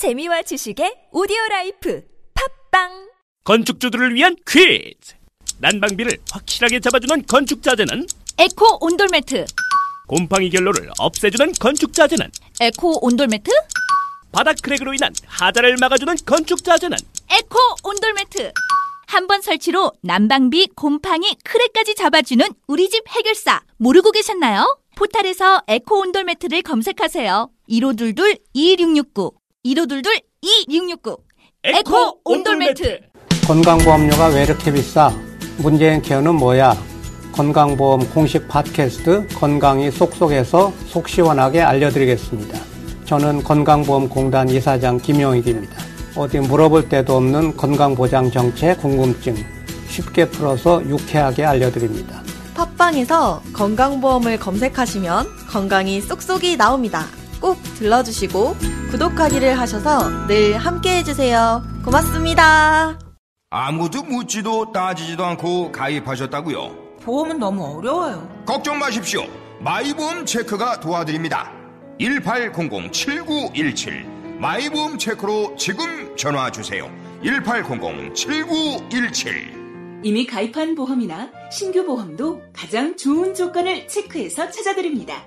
재미와 지식의 오디오 라이프 팟빵 건축주들을 위한 퀴즈. 난방비를 확실하게 잡아주는 건축 자재는 에코 온돌매트, 곰팡이 결로를 없애주는 건축 자재는 에코 온돌매트, 바닥 크랙으로 인한 하자를 막아주는 건축 자재는 에코 온돌매트. 한 번 설치로 난방비, 곰팡이, 크랙까지 잡아주는 우리 집 해결사. 모르고 계셨나요? 포탈에서 에코 온돌매트를 검색하세요. 1522-2669. 1522-2669. 에코 온돌매트. 건강보험료가 왜 이렇게 비싸? 문재인 케어는 뭐야? 건강보험 공식 팟캐스트 건강이 쏙쏙해서 속 시원하게 알려드리겠습니다. 저는 건강보험공단 이사장 김용익입니다. 어디 물어볼 데도 없는 건강보장 정책 궁금증 쉽게 풀어서 유쾌하게 알려드립니다. 팟빵에서 건강보험을 검색하시면 건강이 쏙쏙이 나옵니다. 꼭 들러주시고 구독하기를 하셔서 늘 함께 해주세요. 고맙습니다. 아무도 묻지도 따지지도 않고 가입하셨다고요? 보험은 너무 어려워요. 걱정 마십시오. 마이보험 체크가 도와드립니다. 1800-7917 마이보험 체크로 지금 전화 주세요. 1800-7917 이미 가입한 보험이나 신규 보험도 가장 좋은 조건을 체크해서 찾아드립니다.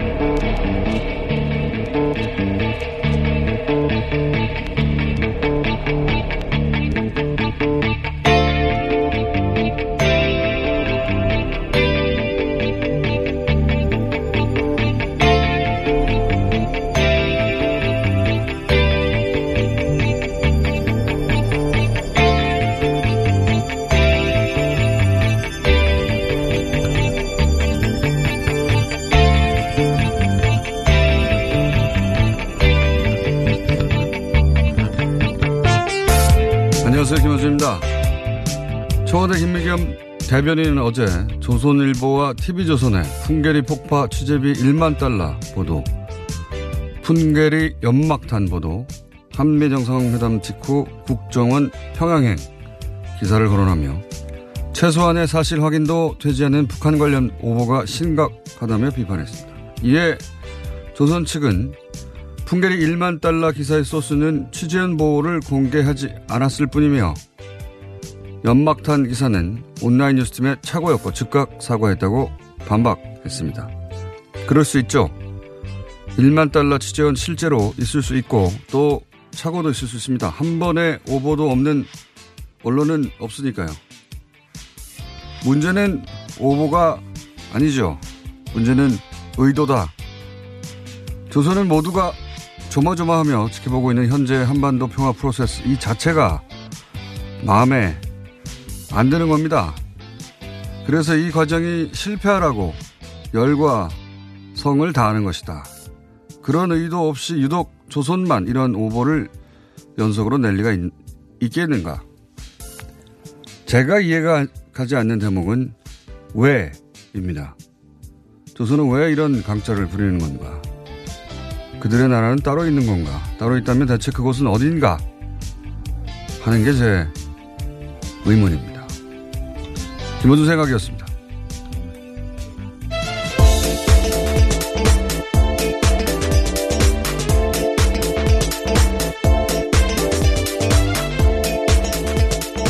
청와대 김미겸 대변인은 어제 조선일보와 TV조선의 풍계리 폭파 취재비 1만 달러 보도, 풍계리 연막탄 보도, 한미 정상회담 직후 국정원 평양행 기사를 거론하며 최소한의 사실 확인도 되지 않은 북한 관련 오보가 심각하다며 비판했습니다. 이에 조선 측은 풍계리 1만 달러 기사의 소스는 취재원 보호를 공개하지 않았을 뿐이며 연막탄 기사는 온라인 뉴스팀의 착오였고 즉각 사과했다고 반박했습니다. 그럴 수 있죠. 1만 달러 취재원 실제로 있을 수 있고 또 착오도 있을 수 있습니다. 한 번의 오보도 없는 언론은 없으니까요. 문제는 오보가 아니죠. 문제는 의도다. 조선은 모두가 조마조마하며 지켜보고 있는 현재 한반도 평화 프로세스 이 자체가 마음에 안 드는 겁니다. 그래서 이 과정이 실패하라고 열과 성을 다하는 것이다. 그런 의도 없이 유독 조선만 이런 오보를 연속으로 낼 리가 있, 있겠는가? 제가 이해가 가지 않는 대목은 왜입니다. 조선은 왜 이런 강짜를 부리는 건가? 그들의 나라는 따로 있는 건가? 따로 있다면 대체 그곳은 어딘가? 하는 게 제 의문입니다. 김호준 생각이었습니다.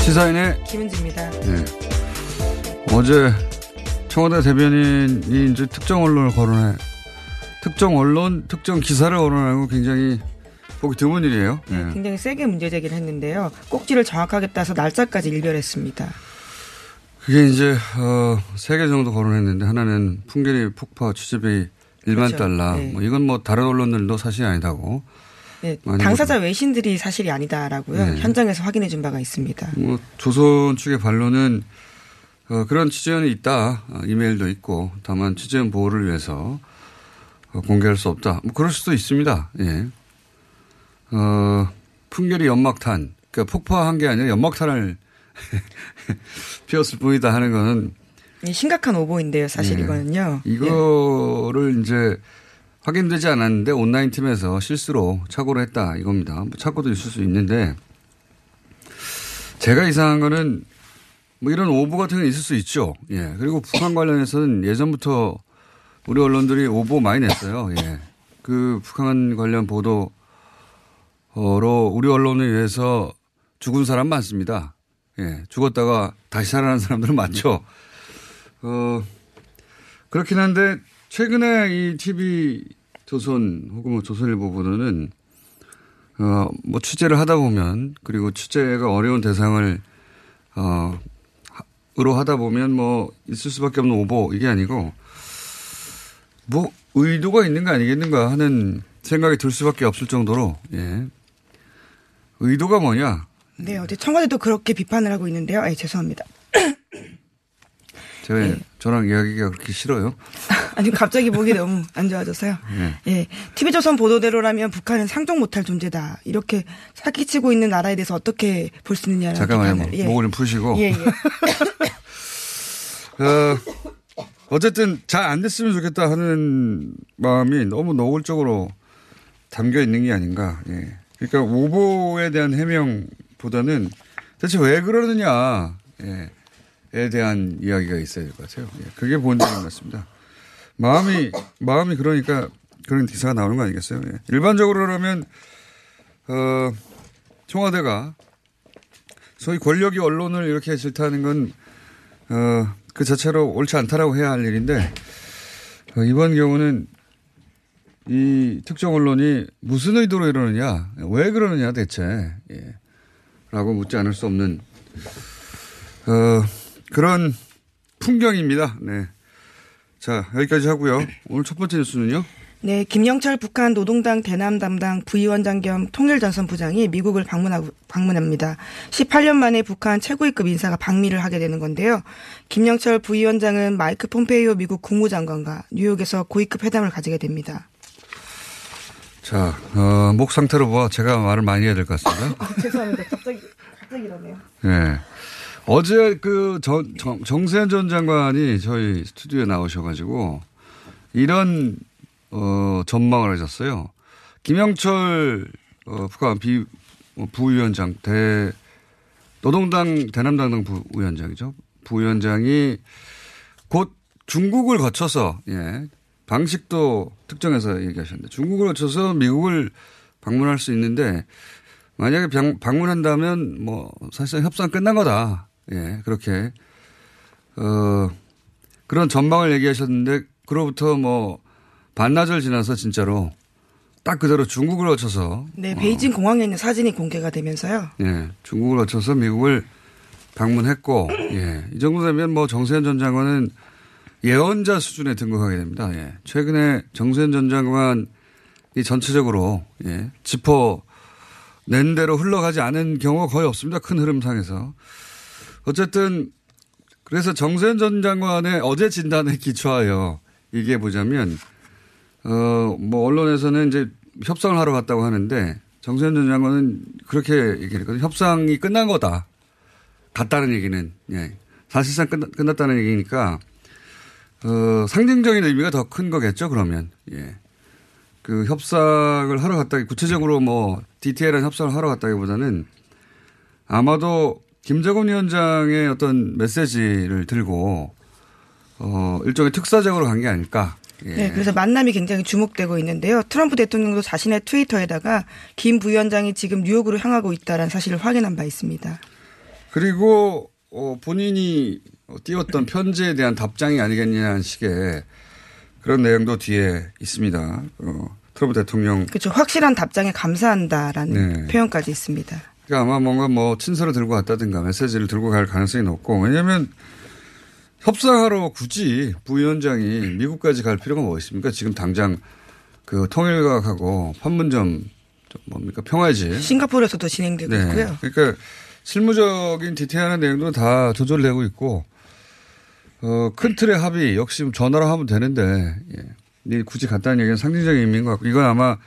시사인의 김은지입니다. 네. 어제 청와대 대변인이 이제 특정 언론을 거론해 특정 언론, 특정 기사를 거론하고 굉장히 보기 드문 일이에요. 네. 굉장히 세게 문제 제기를 했는데요. 꼭지를 정확하게 따서 날짜까지 일별했습니다. 그게 이제 어, 세 개 정도 거론했는데 하나는 풍계리 폭파 취재비 1만 그렇죠. 달러. 네. 뭐 이건 뭐 다른 언론들도 사실이 아니다고. 네, 당사자 외신들이 사실이 아니다라고요. 네. 현장에서 확인해 준 바가 있습니다. 뭐 조선 측의 반론은 어, 그런 취재원이 있다. 어, 이메일도 있고 다만 취재원 보호를 위해서 어, 공개할 수 없다. 뭐 그럴 수도 있습니다. 예. 어, 풍계리 연막탄. 그러니까 폭파한 게 아니라 연막탄을 피웠을 뿐이다 하는 거는 이 심각한 오보인데요. 사실 예. 이거는요. 예. 이거를 이제 확인되지 않았는데 온라인 팀에서 실수로 착오를 했다 이겁니다. 뭐 착오도 있을 수 있는데 제가 이상한 거는 뭐 이런 오보 같은 게 있을 수 있죠. 예. 그리고 북한 관련해서는 예전부터 우리 언론들이 오보 많이 냈어요. 예. 그 북한 관련 보도로 우리 언론에 의해서 죽은 사람 많습니다. 예. 죽었다가 다시 살아난 사람들은 많죠. 어, 그렇긴 한데 최근에 이 TV 조선 혹은 뭐 조선일보 보도는 어, 뭐 취재를 하다 보면 그리고 취재가 어려운 대상을 어, 으로 하다 보면 뭐 있을 수밖에 없는 오보 이게 아니고 뭐 의도가 있는 거 아니겠는가 하는 생각이 들 수밖에 없을 정도로 예. 의도가 뭐냐? 네, 어제 청와대도 그렇게 비판을 하고 있는데요. 아, 죄송합니다. 제가 네. 저랑 이야기가 그렇게 싫어요? 아니 갑자기 목이 너무 안 좋아져서요. 네. 예, TV조선 보도대로라면 북한은 상종 못할 존재다. 이렇게 사기치고 있는 나라에 대해서 어떻게 볼 수 있느냐는 잠깐만요. 예. 목을 좀 푸시고. 예, 예. 어, 어쨌든 잘 안 됐으면 좋겠다 하는 마음이 너무 노골적으로 담겨 있는 게 아닌가. 예. 그러니까 오보에 대한 해명 보다는 대체 왜 그러느냐. 예. 에 대한 이야기가 있어야 될 것 같아요. 예, 그게 본질인 것 같습니다. 마음이, 마음이 그러니까 그런 기사가 나오는 거 아니겠어요? 예. 일반적으로라면, 어, 청와대가 소위 권력이 언론을 이렇게 질타하는 건, 어, 그 자체로 옳지 않다라고 해야 할 일인데, 어, 이번 경우는 이 특정 언론이 무슨 의도로 이러느냐, 왜 그러느냐 대체, 예. 라고 묻지 않을 수 없는, 어, 그런 풍경입니다. 네. 자, 여기까지 하고요. 오늘 첫 번째 뉴스는요? 네, 김영철 북한 노동당 대남 담당 부위원장 겸 통일전선 부장이 미국을 방문하고, 방문합니다. 18년 만에 북한 최고위급 인사가 방미를 하게 되는 건데요. 김영철 부위원장은 마이크 폼페이오 미국 국무장관과 뉴욕에서 고위급 회담을 가지게 됩니다. 자, 어, 목 상태로 봐 제가 말을 많이 해야 될 것 같습니다. 아, 죄송합니다. 갑자기, 갑자기 이러네요. 네. 어제 그 정, 정, 정세현 전 장관이 저희 스튜디오에 나오셔가지고 이런 어, 전망을 하셨어요. 김영철 어, 북한 비 어, 부위원장 대 노동당 대남당당 부위원장이죠. 부위원장이 곧 중국을 거쳐서 예 방식도 특정해서 얘기하셨는데 중국을 거쳐서 미국을 방문할 수 있는데 만약에 방문한다면 뭐 사실상 협상 끝난 거다. 예, 그렇게, 어, 그런 전망을 얘기하셨는데, 그로부터 뭐, 반나절 지나서 진짜로 딱 그대로 중국을 거쳐서. 네, 베이징 어. 공항에 있는 사진이 공개가 되면서요. 예, 중국을 거쳐서 미국을 방문했고, 예, 이 정도 되면 뭐 정세현 전 장관은 예언자 수준에 등극하게 됩니다. 예. 최근에 정세현 전 장관이 전체적으로, 예, 짚어 낸 대로 흘러가지 않은 경우가 거의 없습니다. 큰 흐름상에서. 어쨌든 그래서 정세현 전 장관의 어제 진단에 기초하여 얘기해 보자면 어 뭐 언론에서는 이제 협상을 하러 갔다고 하는데 정세현 전 장관은 그렇게 얘기했거든요. 협상이 끝난 거다. 갔다는 얘기는 예. 사실상 끝났, 끝났다는 얘기니까 어 상징적인 의미가 더 큰 거겠죠. 그러면 예. 그 협상을 하러 갔다 구체적으로 뭐 디테일한 협상을 하러 갔다기보다는 아마도 김정은 위원장의 어떤 메시지를 들고 어 일종의 특사적으로 간 게 아닐까. 예. 네, 그래서 만남이 굉장히 주목되고 있는데요. 트럼프 대통령도 자신의 트위터에다가 김 부위원장이 지금 뉴욕으로 향하고 있다는 사실을 확인한 바 있습니다. 그리고 어 본인이 띄웠던 편지에 대한 답장이 아니겠냐는 식의 그런 내용도 뒤에 있습니다. 어, 트럼프 대통령. 그렇죠. 확실한 답장에 감사한다라는 네. 표현까지 있습니다. 그러니까 아마 뭔가 뭐 친서를 들고 왔다든가 메시지를 들고 갈 가능성이 높고 왜냐하면 협상하러 굳이 부위원장이 미국까지 갈 필요가 뭐 있습니까? 지금 당장 그 통일각하고 판문점 뭡니까 평화지 싱가포르에서도 진행되고 네. 있고요. 그러니까 실무적인 디테일한 내용도 다 조절되고 있고 어, 큰 틀의 합의 역시 전화로 하면 되는데 예. 굳이 갔다는 얘기는 상징적인 의미인 것 같고 이건 아마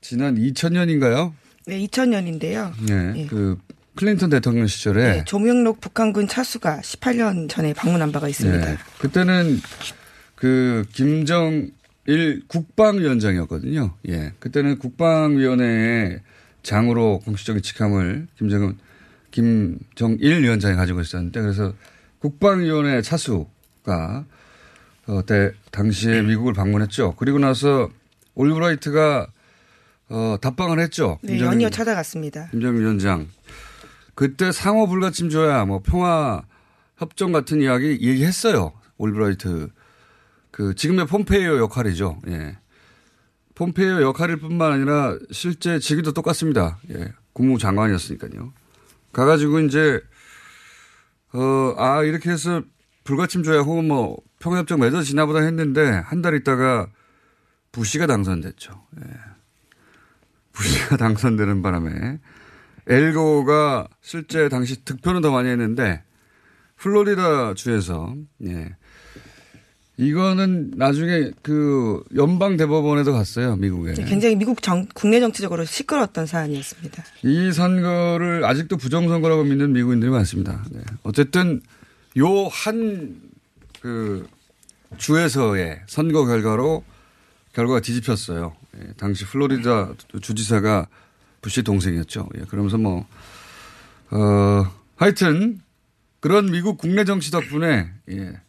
지난 2000년인가요? 네, 2000년인데요. 네, 네. 그 클린턴 대통령 시절에 네, 조명록 북한군 차수가 18년 전에 방문한 바가 있습니다. 네, 그때는 그 김정일 국방위원장이었거든요. 예, 그때는 국방위원회의 장으로 공식적인 직함을 김정은 김정일 위원장이 가지고 있었는데 그래서 국방위원회 차수가 어, 때 당시에 미국을 방문했죠. 그리고 나서 올브라이트가 어, 답방을 했죠. 네, 김정일- 연이어 찾아갔습니다. 김정일 위원장. 그때 상호 불가침 조야, 뭐 평화 협정 같은 이야기 얘기했어요. 올브라이트. 그 지금의 폼페이오 역할이죠. 예. 폼페이오 역할일 뿐만 아니라 실제 직위도 똑같습니다. 예. 국무장관이었으니까요. 가가지고 이제 어, 아, 이렇게 해서 불가침 조야 혹은 뭐 평화협정 맺어지나 보다 했는데 한 달 있다가 부시가 당선됐죠. 예. 부시가 당선되는 바람에 엘고가 실제 당시 득표는 더 많이 했는데 플로리다 주에서 예. 이거는 나중에 그 연방 대법원에도 갔어요 미국에. 네, 굉장히 미국 정, 국내 정치적으로 시끄러웠던 사안이었습니다. 이 선거를 아직도 부정선거라고 믿는 미국인들이 많습니다. 네. 어쨌든 요 한 그 주에서의 선거 결과로 결과가 뒤집혔어요. 예, 당시 플로리다 주지사가 부시 동생이었죠. 예, 그러면서 뭐, 어, 하여튼 그런 미국 국내 정치 덕분에 예,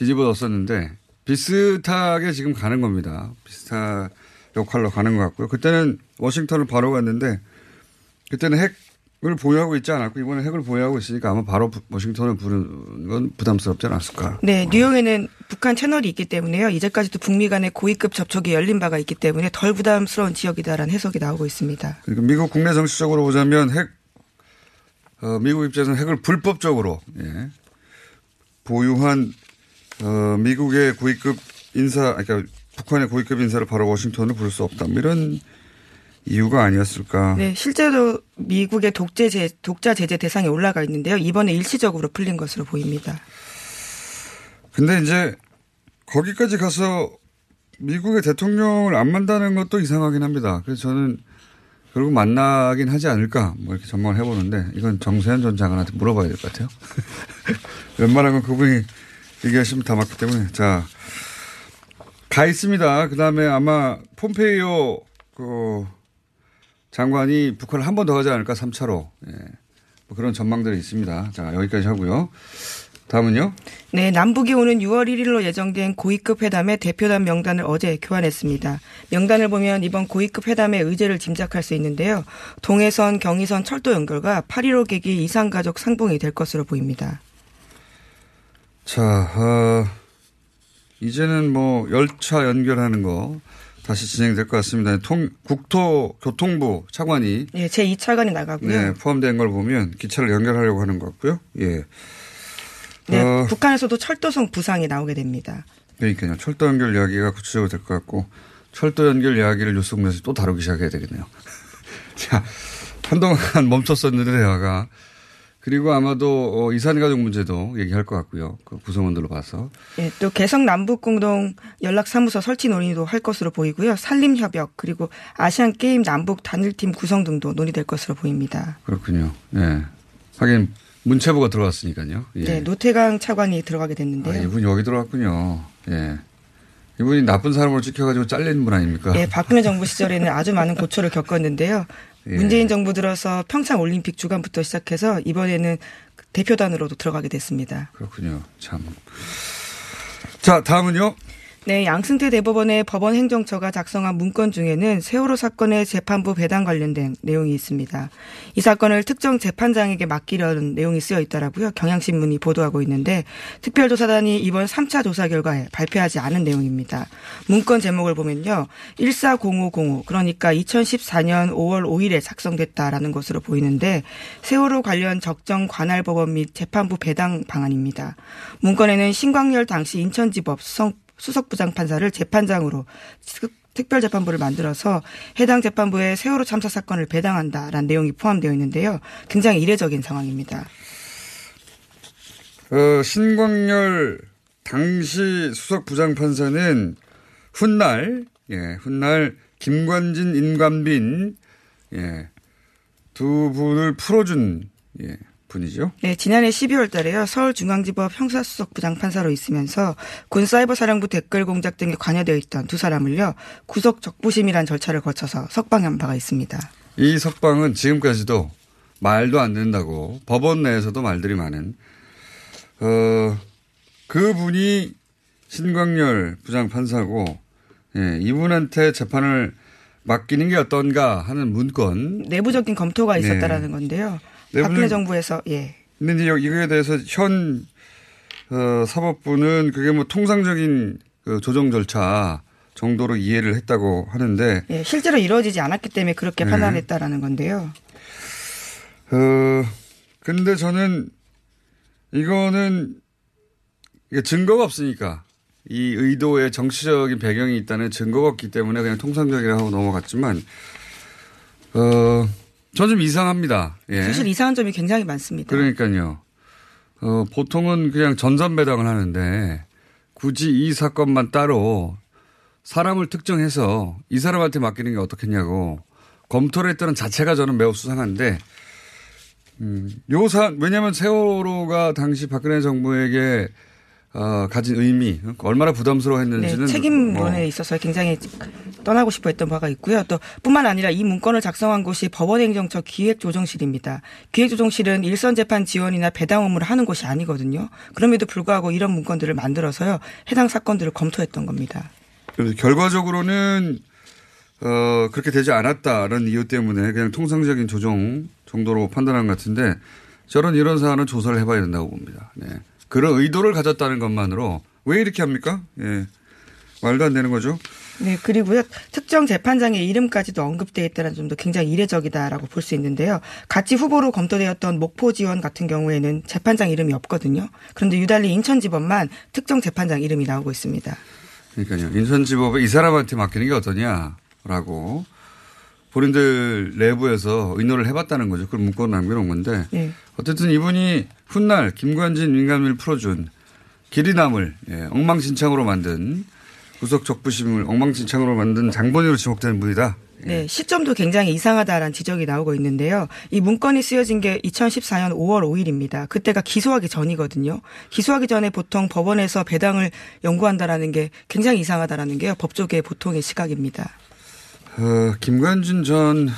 뒤집어졌었는데 비슷하게 지금 가는 겁니다. 비슷한 역할로 가는 것 같고요. 그때는 워싱턴을 바로 갔는데 그때는 핵을 보유하고 있지 않았고 이번에 핵을 보유하고 있으니까 아마 바로 부- 워싱턴을 부르는 건 부담스럽지 않았을까. 네, 뉴욕에는 북한 채널이 있기 때문에요. 이제까지도 북미 간의 고위급 접촉이 열린 바가 있기 때문에 덜 부담스러운 지역이다라는 해석이 나오고 있습니다. 그러니까 미국 국내 정치적으로 보자면 핵, 어, 미국 입장에서는 핵을 불법적으로, 예, 보유한, 어, 미국의 고위급 인사, 그러니까 북한의 고위급 인사를 바로 워싱턴으로 부를 수 없다. 뭐 이런 이유가 아니었을까. 네, 실제로 미국의 독재 제, 독자 제재 대상에 올라가 있는데요. 이번에 일시적으로 풀린 것으로 보입니다. 근데 이제 거기까지 가서 미국의 대통령을 안 만나는 것도 이상하긴 합니다. 그래서 저는 결국 만나긴 하지 않을까 뭐 이렇게 전망을 해보는데 이건 정세현 전 장관한테 물어봐야 될 것 같아요. 웬만한 건 그분이 얘기하시면 다 맞기 때문에 자. 가 있습니다. 그 다음에 아마 폼페이오 그 장관이 북한을 한 번더 가지 않을까 3차로 예. 뭐 그런 전망들이 있습니다. 자 여기까지 하고요. 다음은요. 네, 남북이 오는 6월 1일로 예정된 고위급 회담의 대표단 명단을 어제 교환했습니다. 명단을 보면 이번 고위급 회담의 의제를 짐작할 수 있는데요. 동해선, 경의선 철도 연결과 8.15 계기 이상가족 상봉이 될 것으로 보입니다. 자, 어, 이제는 뭐 열차 연결하는 거 다시 진행될 것 같습니다. 통, 국토교통부 차관이 예, 제 2차관이 나가고요. 네, 포함된 걸 보면 기차를 연결하려고 하는 것 같고요. 예. 네, 어, 북한에서도 철도성 부상이 나오게 됩니다. 그러니까요. 철도 연결 이야기가 구체적으로 될 것 같고 철도 연결 이야기를 뉴스공에서 또 다루기 시작해야 되겠네요. 자, 한동안 멈췄었는데 대화가 그리고 아마도 어, 이산가족 문제도 얘기할 것 같고요. 그 구성원들로 봐서. 예, 또 개성 남북 공동 연락사무소 설치 논의도 할 것으로 보이고요. 산림 협약 그리고 아시안 게임 남북 단일팀 구성 등도 논의될 것으로 보입니다. 그렇군요. 예. 하긴 문체부가 들어왔으니까요. 예. 네, 노태강 차관이 들어가게 아, 됐는데요. 이분 여기 들어왔군요. 예. 이분이 나쁜 사람으로 찍혀가지고 잘린 분 아닙니까? 네, 박근혜 정부 시절에는 아주 많은 고초를 겪었는데요. 예. 문재인 정부 들어서 평창 올림픽 주관부터 시작해서 이번에는 대표단으로도 들어가게 됐습니다. 그렇군요. 참. 자, 다음은요. 네, 양승태 대법원의 법원 행정처가 작성한 문건 중에는 세월호 사건의 재판부 배당 관련된 내용이 있습니다. 이 사건을 특정 재판장에게 맡기려는 내용이 쓰여 있더라고요. 경향신문이 보도하고 있는데 특별조사단이 이번 3차 조사 결과에 발표하지 않은 내용입니다. 문건 제목을 보면요. 140505 그러니까 2014년 5월 5일에 작성됐다라는 것으로 보이는데 세월호 관련 적정 관할 법원 및 재판부 배당 방안입니다. 문건에는 신광열 당시 인천지법 수석 수석 부장 판사를 재판장으로 특별재판부를 만들어서 해당 재판부에 세월호 참사 사건을 배당한다라는 내용이 포함되어 있는데요. 굉장히 이례적인 상황입니다. 어, 신광열 당시 수석 부장판사는 훗날, 예, 훗날 김관진, 임관빈, 예, 두 분을 풀어준, 예, 분이죠. 네, 지난해 12월 달에요. 서울중앙지법 형사수석 부장 판사로 있으면서 군 사이버 사령부 댓글 공작 등에 관여되어 있던 두 사람을요. 구속 적부심이란 절차를 거쳐서 석방한 바가 있습니다. 이 석방은 지금까지도 말도 안 된다고 법원 내에서도 말들이 많은 어 그분이 신광열 부장판사고 예, 이분한테 재판을 맡기는 게 어떤가 하는 문건 내부적인 검토가 네. 있었다라는 건데요. 내부는- 박근혜 정부에서 예. 근데 이제 이거에 대해서 현 어, 사법부는 그게 뭐 통상적인 그 조정 절차 정도로 이해를 했다고 하는데 예, 실제로 이루어지지 않았기 때문에 그렇게 네. 판단했다라는 건데요. 어, 근데 저는 이거는 증거가 없으니까 이 의도에 정치적인 배경이 있다는 증거가 없기 때문에 그냥 통상적이라 하고 넘어갔지만 어, 전좀 이상합니다. 예. 사실 이상한 점이 굉장히 많습니다. 그러니까요. 어, 보통은 그냥 전산 배당을 하는데 굳이 이 사건만 따로 사람을 특정해서 이 사람한테 맡기는 게 어떻겠냐고 검토를 했다는 자체가 저는 매우 수상한데 음, 요 사, 왜냐면 세월호가 당시 박근혜 정부에게 어, 가진 의미, 얼마나 부담스러워 네, 했는지는 책임론에 뭐 있어서 굉장히 떠나고 싶어 했던 바가 있고요. 또 뿐만 아니라 이 문건을 작성한 곳이 법원행정처 기획조정실입니다. 기획조정실은 일선 재판 지원이나 배당 업무를 하는 곳이 아니거든요. 그럼에도 불구하고 이런 문건들을 만들어서요. 해당 사건들을 검토했던 겁니다. 결과적으로는 어, 그렇게 되지 않았다는 이유 때문에 그냥 통상적인 조정 정도로 판단한 것 같은데 저는 이런 사안은 조사를 해봐야 된다고 봅니다. 네. 그런 의도를 가졌다는 것만으로 왜 이렇게 합니까? 예. 말도 안 되는 거죠. 네, 그리고요. 특정 재판장의 이름까지도 언급되어 있다는 점도 굉장히 이례적이다라고 볼 수 있는데요. 같이 후보로 검토되었던 목포 지원 같은 경우에는 재판장 이름이 없거든요. 그런데 유달리 인천지법만 특정 재판장 이름이 나오고 있습니다. 그러니까요. 인천지법에 이 사람한테 맡기는 게 어떠냐라고 본인들 내부에서 의논을 해봤다는 거죠. 그걸 문건 남겨놓은 건데 네. 어쨌든 이분이 훗날 김관진 민감을 풀어준 길이 남을 예, 엉망진창으로 만든 구속 적부심을 엉망진창으로 만든 장본인으로 지목되는 분이다. 네, 시점도 굉장히 이상하다라는 지적이 나오고 있는데요. 이 문건이 쓰여진 게 2014년 5월 5일입니다. 그때가 기소하기 전이거든요. 기소하기 전에 보통 법원에서 배당을 연구한다라는 게 굉장히 이상하다라는 게요. 법조계의 보통의 시각입니다. 어, 김관진 전,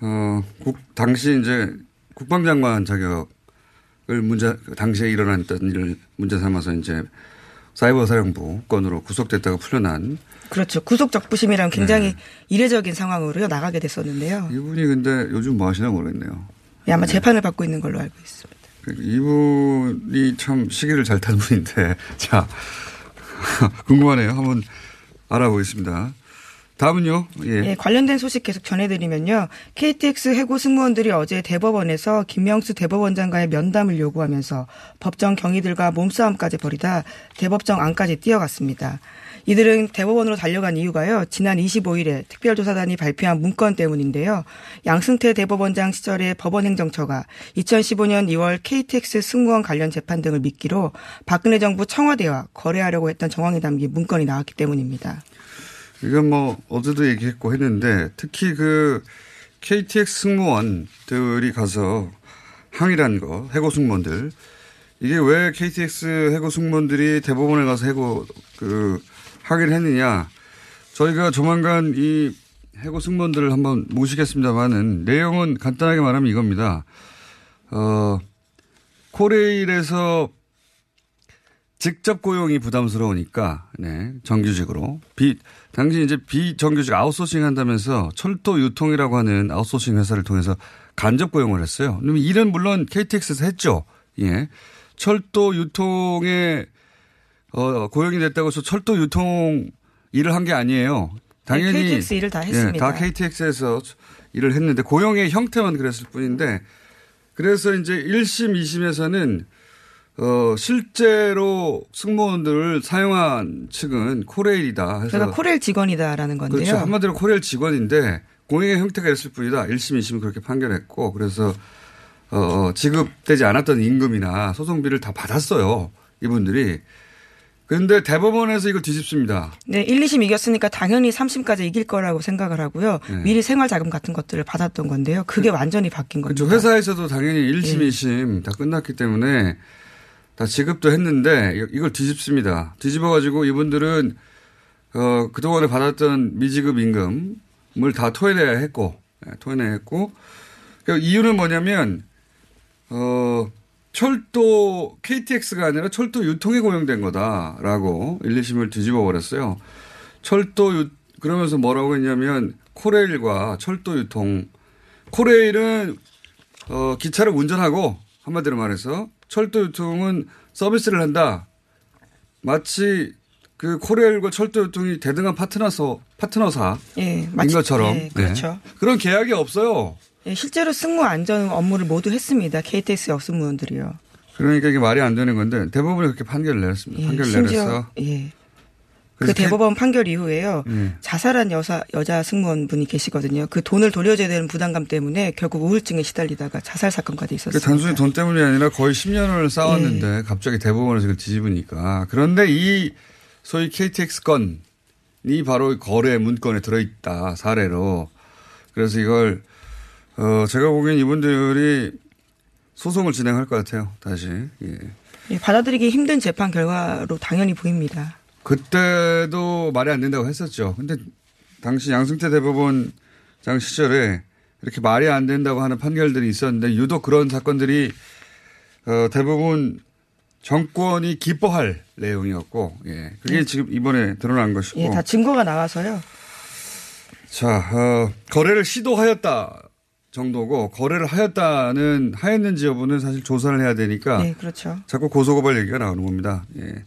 어, 국, 당시 이제 국방장관 자격을 문제, 당시에 일어났던 일을 문제 삼아서 이제 사이버 사령부 건으로 구속됐다가 풀려난 그렇죠. 구속 적부심이랑 굉장히 네. 이례적인 상황으로요 나가게 됐었는데요. 이분이 근데 요즘 뭐 하시나 모르겠네요. 예, 아마 재판을 받고 있는 걸로 알고 있습니다. 그러니까 이분이 참 시기를 잘 타는 분인데, 자, 궁금하네요. 한번 알아보겠습니다. 다음은요, 예. 예, 관련된 소식 계속 전해드리면요. KTX 해고 승무원들이 어제 대법원에서 김명수 대법원장과의 면담을 요구하면서 법정 경위들과 몸싸움까지 벌이다 대법정 안까지 뛰어갔습니다. 이들은 대법원으로 달려간 이유가요. 지난 25일에 특별조사단이 발표한 문건 때문인데요. 양승태 대법원장 시절에 법원행정처가 2015년 2월 KTX 승무원 관련 재판 등을 미끼로 박근혜 정부 청와대와 거래하려고 했던 정황이 담긴 문건이 나왔기 때문입니다. 이건 뭐 어제도 얘기했고 했는데 특히 그 KTX 승무원들이 가서 항의란 거 해고 승무원들 이게 왜 KTX 해고 승무원들이 대법원에 가서 해고 그 항의를 했느냐 저희가 조만간 이 해고 승무원들을 한번 모시겠습니다만은 내용은 간단하게 말하면 이겁니다. 어 코레일에서 직접 고용이 부담스러우니까, 네, 정규직으로. 비, 당시 이제 비정규직 아웃소싱 한다면서 철도 유통이라고 하는 아웃소싱 회사를 통해서 간접 고용을 했어요. 그러면 일은 물론 KTX에서 했죠. 예. 철도 유통에, 어, 고용이 됐다고 해서 철도 유통 일을 한 게 아니에요. 당연히. 네, KTX 일을 다 했습니다. 예, 다 KTX에서 일을 했는데 고용의 형태만 그랬을 뿐인데 그래서 이제 1심, 2심에서는 어, 실제로 승무원들을 사용한 측은 코레일이다 해서. 그래서 코레일 직원이다라는 건데요. 그렇죠. 한마디로 코레일 직원인데 공익의 형태가 있을 뿐이다. 1심, 2심은 그렇게 판결했고 그래서 어, 어, 지급되지 않았던 임금이나 소송비를 다 받았어요. 이분들이. 그런데 대법원에서 이걸 뒤집습니다. 네, 1, 2심 이겼으니까 당연히 3심까지 이길 거라고 생각을 하고요. 네. 미리 생활 자금 같은 것들을 받았던 건데요. 그게 완전히 바뀐 겁니다. 그렇죠. 회사에서도 당연히 1심, 예. 2심 다 끝났기 때문에 다 지급도 했는데 이- 이걸 뒤집습니다. 뒤집어가지고 이분들은 어, 그동안에 받았던 미지급 임금을 다 토해내야 했고, 예, 토해내야 했고, 그 이유는 뭐냐면 어 철도 KTX가 아니라 철도 유통에 고용된 거다라고 1, 2심을 뒤집어 버렸어요. 철도 유 그러면서 뭐라고 했냐면 코레일과 철도 유통 코레일은 어 기차를 운전하고 한마디로 말해서 철도 유통은 서비스를 한다. 마치 그 코레일과 철도 유통이 대등한 파트너서 파트너사인 예, 마치- 것처럼 예, 그렇죠. 네. 그런 계약이 없어요. 예, 실제로 승무 안전 업무를 모두 했습니다. KTX 역승무원들이요. 그러니까 이게 말이 안 되는 건데 대법원이 그렇게 판결을 내렸습니다. 예, 판결을 내렸어. 예. 그 대법원 판결 이후에요. 예. 자살한 여사 여자 승무원 분이 계시거든요. 그 돈을 돌려줘야 되는 부담감 때문에 결국 우울증에 시달리다가 자살 사건까지 그 있었어요. 단순히 돈 때문이 아니라 거의 10년을 싸웠는데 갑자기 대법원에서 뒤집으니까. 그런데 이 소위 KTX 건이 바로 거래 문건에 들어있다. 사례로. 그래서 이걸 어 제가 보기엔 이분들이 소송을 진행할 것 같아요. 다시. 예. 예, 받아들이기 힘든 재판 결과로 당연히 보입니다. 그때도 말이 안 된다고 했었죠. 근데 당시 양승태 대법원장 시절에 이렇게 말이 안 된다고 하는 판결들이 있었는데 유독 그런 사건들이 어, 대부분 정권이 기뻐할 내용이었고, 예. 그게 지금 이번에 드러난 것이고. 예, 다 증거가 나와서요. 자, 어, 거래를 시도하였다 정도고, 거래를 하였다는, 하였는지 여부는 사실 조사를 해야 되니까. 네, 그렇죠. 자꾸 고소고발 얘기가 나오는 겁니다. 예.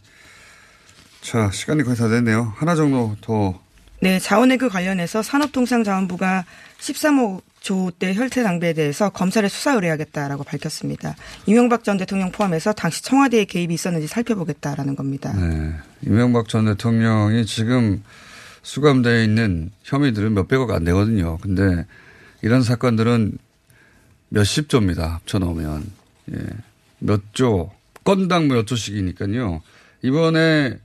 자, 시간이 거의 다 됐네요. 하나 정도 더. 네, 자원외교 관련해서 산업통상자원부가 13억 조대 혈세 낭비에 대해서 검찰에 수사 의뢰하겠다라고 밝혔습니다. 이명박 전 대통령 포함해서 당시 청와대의 개입이 있었는지 살펴보겠다라는 겁니다. 네. 이명박 전 대통령이 지금 수감되어 있는 혐의들은 몇백억 안 되거든요. 근데 이런 사건들은 몇십 조입니다. 합쳐놓으면. 예. 몇 조, 건당 몇 조씩이니까요. 이번에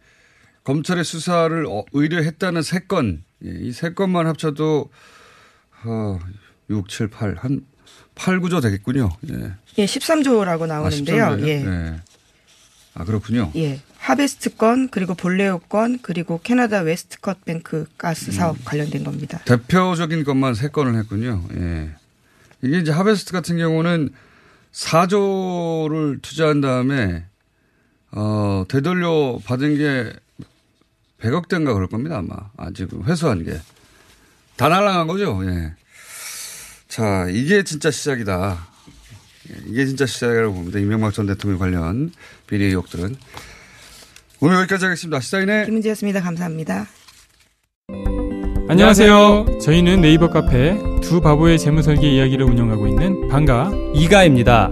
검찰의 수사를 어- 의뢰했다는 세 건, 예, 이세 건만 합쳐도, 어, 6, 7, 8, 한 8, 9조 되겠군요. 예. 예, 13조라고 아, 나오는데요. 13조예요? 예. 네. 아, 그렇군요. 예. 하베스트 건, 그리고 볼레오 건, 그리고 캐나다 웨스트컷 뱅크 가스 사업 관련된 겁니다. 대표적인 것만 세 건을 했군요. 예. 이게 이제 하베스트 같은 경우는 4조를 투자한 다음에, 어, 되돌려 받은 게 100억 대인가 그럴 겁니다, 아마. 아, 지금 회수한 게. 다 날라간 거죠, 예. 자, 이게 진짜 시작이다. 예, 이게 진짜 시작이라고 봅니다. 이명박 전 대통령 관련 비리 의혹들은. 오늘 여기까지 하겠습니다. 시사인의 김은지였습니다. 감사합니다. 안녕하세요. 저희는 네이버 카페 두 바보의 재무설계 이야기를 운영하고 있는 방가 이가입니다.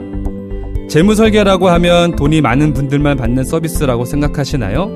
재무설계라고 하면 돈이 많은 분들만 받는 서비스라고 생각하시나요?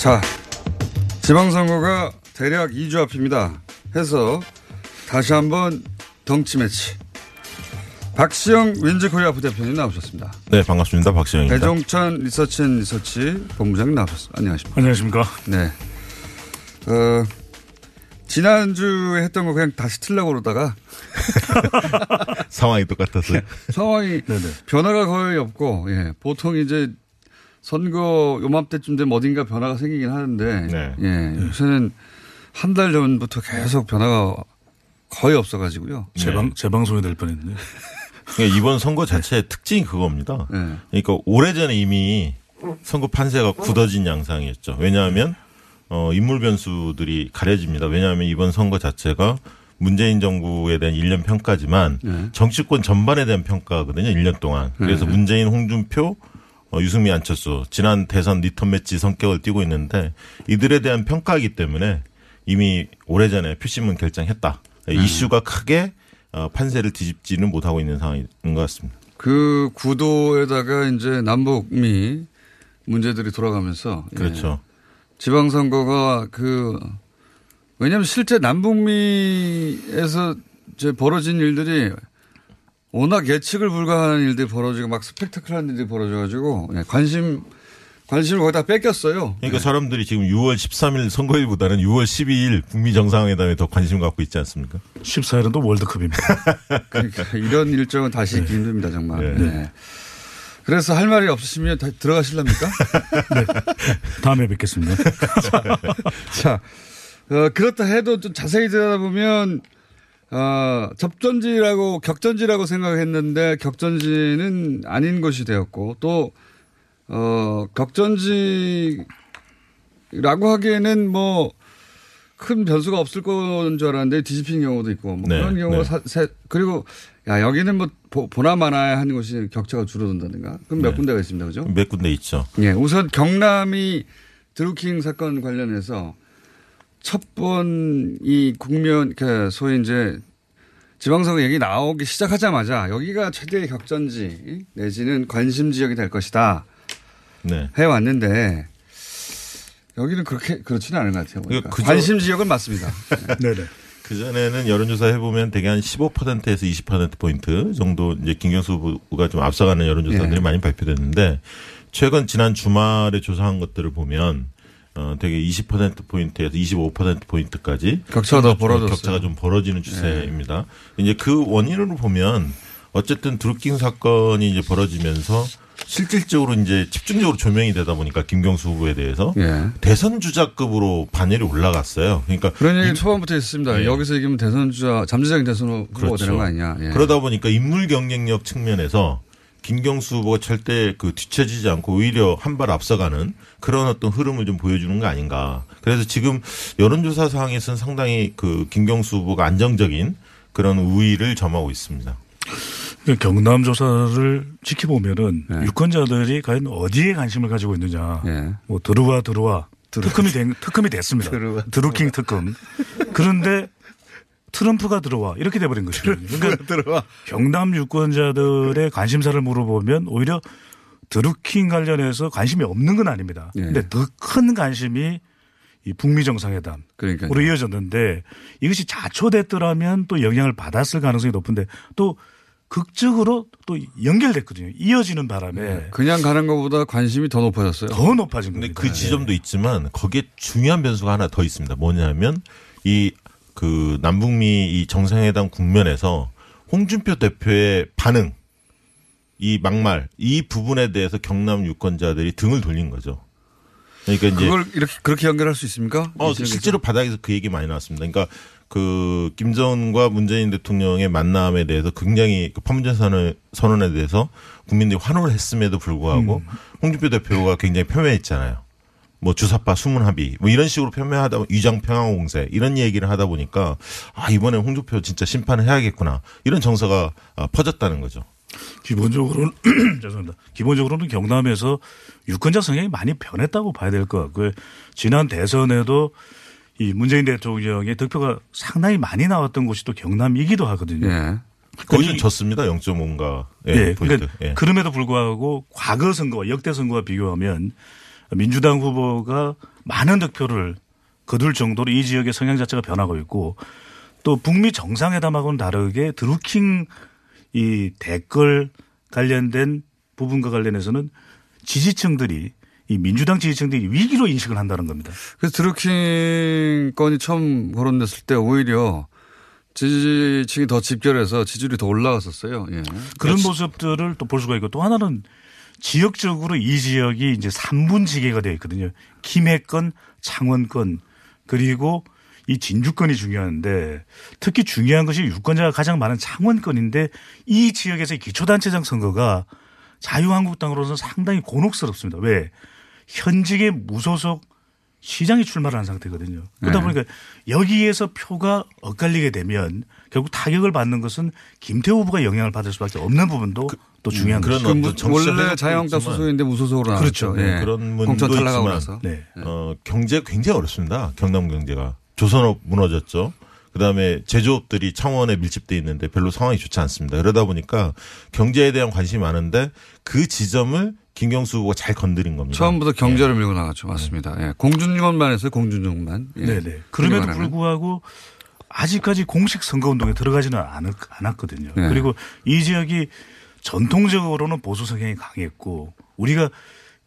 자, 지방선거가 대략 2주 앞입니다. 해서 다시 한번 덩치 매치. 박시영 윈즈코리아 부대표님 나오셨습니다. 네, 반갑습니다. 박시영입니다. 배종찬 리서치 앤 리서치 본부장님 나오셨습니다. 안녕하십니까. 안녕하십니까. 네. 어, 지난주에 했던 거 그냥 다시 틀려고 그러다가 상황이 똑같았어요. 상황이 변화가 거의 없고, 예. 보통 이제 선거 요맘때쯤 되면 어딘가 변화가 생기긴 하는데, 네. 예. 요새는 한 달 전부터 계속 변화가 거의 없어가지고요. 재방, 재방송이 될 뻔했네. 그러니까 이번 선거 자체의 특징이 그겁니다. 네. 그러니까 오래전에 이미 선거 판세가 굳어진 양상이었죠. 왜냐하면 어, 인물 변수들이 가려집니다. 왜냐하면 이번 선거 자체가 문재인 정부에 대한 1년 평가지만 네. 정치권 전반에 대한 평가거든요. 1년 동안. 그래서 네. 문재인, 홍준표, 어, 유승민, 안철수 지난 대선 리턴 매치 성격을 띠고 있는데 이들에 대한 평가이기 때문에 이미 오래전에 표심은 결정했다. 네. 이슈가 크게 어, 판세를 뒤집지는 못하고 있는 상황인 것 같습니다. 그 구도에다가 이제 남북미 문제들이 돌아가면서 예. 그렇죠. 지방선거가 그 왜냐하면 실제 남북미에서 이제 벌어진 일들이 워낙 예측을 불가하는 일들이 벌어지고 막 스펙타클한 일들이 벌어져가지고 예, 관심 관심을 거의 다 뺏겼어요. 그러니까 사람들이 지금 6월 13일 선거일보다는 6월 12일 북미 정상회담에 더 관심을 갖고 있지 않습니까? 14일은 또 월드컵입니다. 그러니까 이런 일정은 다시 있기 힘듭니다 정말. 네. 네. 그래서 할 말이 없으시면 다 들어가실랍니까? 다음에 뵙겠습니다. 자, 어, 그렇다 해도 좀 자세히 들여다보면, 어, 접전지라고, 격전지라고 생각했는데, 격전지는 아닌 것이 되었고, 또, 어, 격전지라고 하기에는 뭐, 큰 변수가 없을 건 줄 알았는데 뒤집힌 경우도 있고 뭐 네, 그런 경우가 네. 사, 세- 그리고 야 여기는 뭐 보, 보나 마나야 하는 곳이 격차가 줄어든다든가 그럼 몇 네. 군데가 있습니다 그죠? 몇 군데 있죠. 예, 우선 경남이 드루킹 사건 관련해서 첫 번 이 국면, 그 소위 이제 지방선거 얘기 나오기 시작하자마자 여기가 최대의 격전지 내지는 관심 지역이 될 것이다 네. 해왔는데 여기는 그렇게 그렇지는 않은 것 같아요. 보니까. 그저- 관심 지역은 맞습니다. 네네. 그 전에는 여론조사 해보면 대개 한 15%에서 20%포인트 정도 이제 김경수 후보가 좀 앞서가는 여론조사들이 예. 많이 발표됐는데 최근 지난 주말에 조사한 것들을 보면 어, 되게 20%포인트에서 25%포인트까지 격차가 더 벌어졌어요. 예. 격차가 좀 벌어지는 추세입니다. 이제 그 원인으로 보면 어쨌든 드루킹 사건이 이제 벌어지면서 실질적으로 이제 집중적으로 조명이 되다 보니까 김경수 후보에 대해서 예. 대선 주자급으로 반열이 올라갔어요. 그러니까 그런 얘기 초반부터 했습니다. 예. 여기서 이기면 대선 주자, 잠재적인 대선 후보가 되는 거 아니냐. 예. 그러다 보니까 인물 경쟁력 측면에서 김경수 후보가 절대 그 뒤처지지 않고 오히려 한 발 앞서가는 그런 어떤 흐름을 좀 보여주는 거 아닌가. 그래서 지금 여론조사 상황에서는 상당히 그 김경수 후보가 안정적인 그런 우위를 점하고 있습니다. 그 경남 조사를 지켜보면은 네. 유권자들이 과연 어디에 관심을 가지고 있느냐. 뭐 들어와 들어와 특검이 된 특검이 됐습니다. 드루킹 특검. 그런데 트럼프가 들어와 이렇게 돼버린 거죠. 그러니까 들어와. 경남 유권자들의 관심사를 물어보면 오히려 드루킹 관련해서 관심이 없는 건 아닙니다. 예. 근데 더큰 관심이 이 북미 정상회담. 그러니까요. 으로 이어졌는데 이것이 자초됐더라면 또 영향을 받았을 가능성이 높은데 또 극적으로 또 연결됐거든요. 이어지는 바람에 그냥 가는 것보다 관심이 더 높아졌어요. 더 높아진 근데 겁니다. 그 지점도 있지만 거기에 중요한 변수가 하나 더 있습니다. 뭐냐면 이 그 남북미 이 정상회담 국면에서 홍준표 대표의 반응, 이 막말, 이 부분에 대해서 경남 유권자들이 등을 돌린 거죠. 그러니까 이제 그걸 이렇게 그렇게 연결할 수 있습니까? 어? 실제로 바닥에서 그 얘기 많이 나왔습니다. 그러니까 그 김정은과 문재인 대통령의 만남에 대해서 굉장히 그 판문점 선언, 선언에 대해서 국민들이 환호를 했음에도 불구하고 홍준표 대표가 굉장히 폄훼했잖아요. 뭐 주사파 수문 합의 뭐 이런 식으로 폄훼하다 보면 위장 평화 공세 이런 얘기를 하다 보니까 아 이번에 홍준표 진짜 심판을 해야겠구나 이런 정서가 아, 퍼졌다는 거죠. 기본적으로는 죄송합니다. 기본적으로는 경남에서 유권자 성향이 많이 변했다고 봐야 될 것 같고요. 지난 대선에도 이 문재인 대통령의 득표가 상당히 많이 나왔던 곳이 또 경남이기도 하거든요. 예. 거기는 졌습니다. 0.5인가. 예, 예, 포인트. 그러니까 예. 그럼에도 불구하고 과거 선거와 역대 선거와 비교하면 민주당 후보가 많은 득표를 거둘 정도로 이 지역의 성향 자체가 변하고 있고 또 북미 정상회담하고는 다르게 드루킹 이 댓글 관련된 부분과 관련해서는 지지층들이 이 민주당 지지층들이 위기로 인식을 한다는 겁니다. 그래서 드루킹 건이 처음 거론됐을 때 오히려 지지층이 더 집결해서 지지율이 더 올라갔었어요. 예. 그런 모습들을 또 볼 수가 있고 또 하나는 지역적으로 이 지역이 이제 3분 지계가 되어 있거든요. 김해권, 창원권 그리고 이 진주권이 중요한데 특히 중요한 것이 유권자가 가장 많은 창원권인데 이 지역에서의 기초단체장 선거가 자유한국당으로서는 상당히 곤혹스럽습니다. 왜? 현직의 무소속 시장이 출마를 한 상태거든요. 그러다 네. 보니까 여기에서 표가 엇갈리게 되면 결국 타격을 받는 것은 김태우 후보가 영향을 받을 수밖에 없는 부분도 또 중요한 그런 거죠. 어떤 원래 있지만 소속인데 무소속으로 그렇죠. 나왔죠. 예. 그런 공천 문도 탈락하고 있지만. 네. 어, 경제가 굉장히 어렵습니다. 경남 경제가 조선업 무너졌죠. 그다음에 제조업들이 창원에 밀집돼 있는데 별로 상황이 좋지 않습니다. 그러다 보니까 경제에 대한 관심이 많은데 그 지점을 김경수 후보가 잘 건드린 겁니다. 처음부터 경제를 밀고 나갔죠. 맞습니다. 예. 공준용만 했어요. 공준용만. 예. 네네. 그럼에도 하나는. 불구하고 아직까지 공식 선거운동에 들어가지는 않, 않았거든요. 네. 그리고 이 지역이 전통적으로는 보수 성향이 강했고 우리가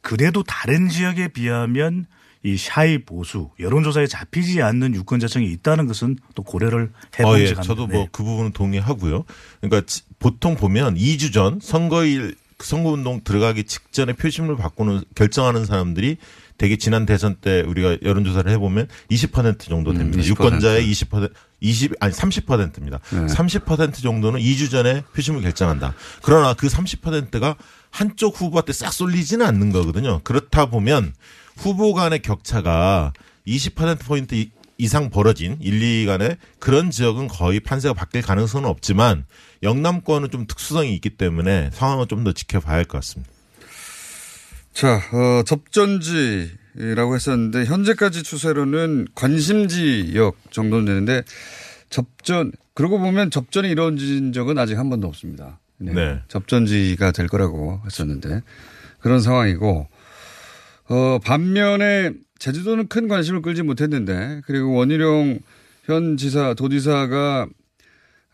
그래도 다른 지역에 비하면 이 샤이 보수 여론조사에 잡히지 않는 유권자층이 있다는 것은 또 고려를 어, 해본 예. 적 저도 뭐 그 부분은 동의하고요. 그러니까 지- 보통 보면 2주 전 선거일 선거운동 들어가기 직전에 표심을 바꾸는 결정하는 사람들이 되게 지난 대선 때 우리가 여론조사를 해보면 20% 정도 됩니다. 음, 20%. 유권자의 20% 20 아니 30%입니다. 네. 30% 정도는 2주 전에 표심을 결정한다. 그러나 그 30%가 한쪽 후보한테 싹 쏠리지는 않는 거거든요. 그렇다 보면 후보 간의 격차가 20%포인트 이- 이상 벌어진 1, 2위 간에 그런 지역은 거의 판세가 바뀔 가능성은 없지만 영남권은 좀 특수성이 있기 때문에 상황을 좀더 지켜봐야 할 것 같습니다. 자, 어, 접전지라고 했었는데 현재까지 추세로는 관심지역 정도는 되는데 접전 그러고 보면 접전이 이루어진 적은 아직 한 번도 없습니다. 네. 네. 접전지가 될 거라고 했었는데 그런 상황이고 어, 반면에 제주도는 큰 관심을 끌지 못했는데 그리고 원희룡 현 지사 도지사가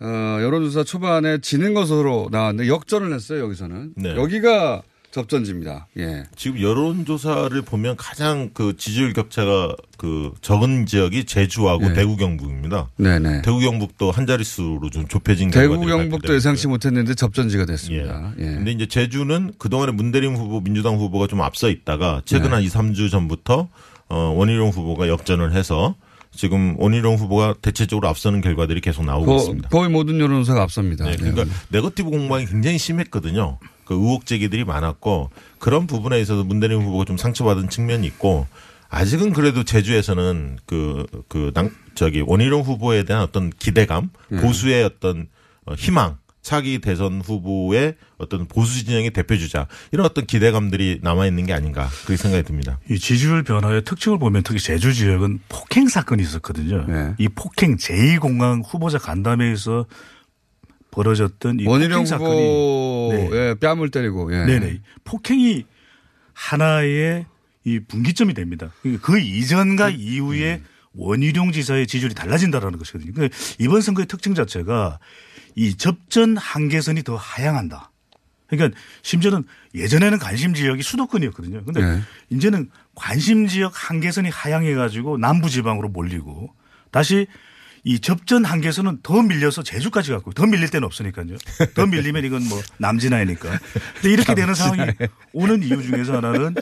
어, 여론조사 초반에 지는 것으로 나왔는데 역전을 했어요 여기서는 네. 여기가 접전지입니다. 예. 지금 여론조사를 보면 가장 그 지지율 격차가 그 적은 지역이 제주하고 네. 대구 경북입니다. 네네. 대구 경북도 한 자릿수로 좀 좁혀진 대구 경북도 예상치 못했는데 접전지가 됐습니다. 예. 근데 이제 제주는 그동안에 문대림 후보 민주당 후보가 좀 앞서 있다가 최근 네. 한 2, 3주 전부터 어 원희룡 후보가 역전을 해서 지금 원희룡 후보가 대체적으로 앞서는 결과들이 계속 나오고 거, 있습니다. 거의 모든 여론조사가 앞섭니다. 네, 그러니까 네거티브 공방이 굉장히 심했거든요. 그 의혹 제기들이 많았고 그런 부분에 있어서 문대림 후보가 좀 상처받은 측면이 있고 아직은 그래도 제주에서는 그, 그, 당, 저기 원희룡 후보에 대한 어떤 기대감, 네. 보수의 어떤 어, 희망, 차기 대선 후보의 어떤 보수 진영의 대표 주자 이런 어떤 기대감들이 남아 있는 게 아닌가 그렇게 생각이 듭니다. 이 지지율 변화의 특징을 보면 특히 제주 지역은 폭행 사건이 있었거든요. 네. 이 폭행 제2공항 후보자 간담회에서 벌어졌던 이 원희룡 폭행 사건이 후보의 뺨을 때리고 예. 네네. 폭행이 하나의 이 분기점이 됩니다. 그 이전과 이후에 원희룡 지사의 지지율이 달라진다라는 것이거든요. 그러니까 이번 선거의 특징 자체가 이 접전 한계선이 더 하향한다. 그러니까 심지어는 예전에는 관심 지역이 수도권이었거든요. 근데 네. 이제는 관심 지역 한계선이 하향해 가지고 남부 지방으로 몰리고 다시 이 접전 한계선은 더 밀려서 제주까지 갔고 더 밀릴 데는 없으니까요. 더 밀리면 이건 뭐 남진아이니까. 근데 이렇게 되는 상황이 오는 이유 중에서 하나는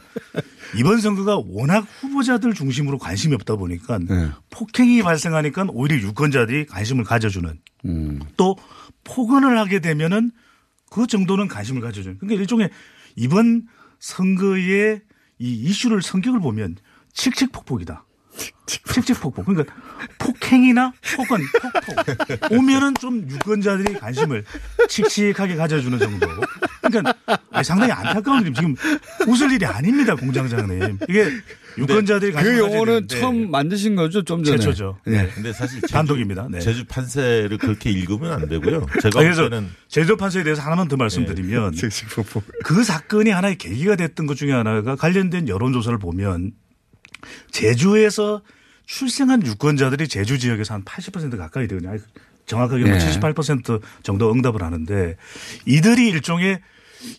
이번 선거가 워낙 후보자들 중심으로 관심이 없다 보니까 네. 폭행이 발생하니까 오히려 유권자들이 관심을 가져주는 음. 또 폭언을 하게 되면은 그 정도는 관심을 가져주는. 그러니까 일종의 이번 선거의 이 이슈를 성격을 보면 칙칙폭폭이다. 칙칙폭폭. 그러니까 폭행이나 폭언, 폭폭 오면은 좀 유권자들이 관심을 칙칙하게 가져주는 정도. 그러니까 아니, 상당히 안타까운 일이 지금 웃을 일이 아닙니다, 공장장님. 이게 유권자들이 관심 그 용어는 처음 만드신 거죠, 좀 전에. 최초죠. 네. 근데 사실 제주, 단독입니다. 네. 제주 판세를 그렇게 읽으면 안 되고요. 제가 아, 볼 그래서 때는 제조 판서에 대해서 하나만 더 말씀드리면 네. 그 사건이 하나의 계기가 됐던 것 중에 하나가 관련된 여론조사를 보면 제주에서 출생한 유권자들이 제주 지역에서 한 80% 가까이 되거든요. 아니, 정확하게 뭐 네. 78% 정도 응답을 하는데 이들이 일종의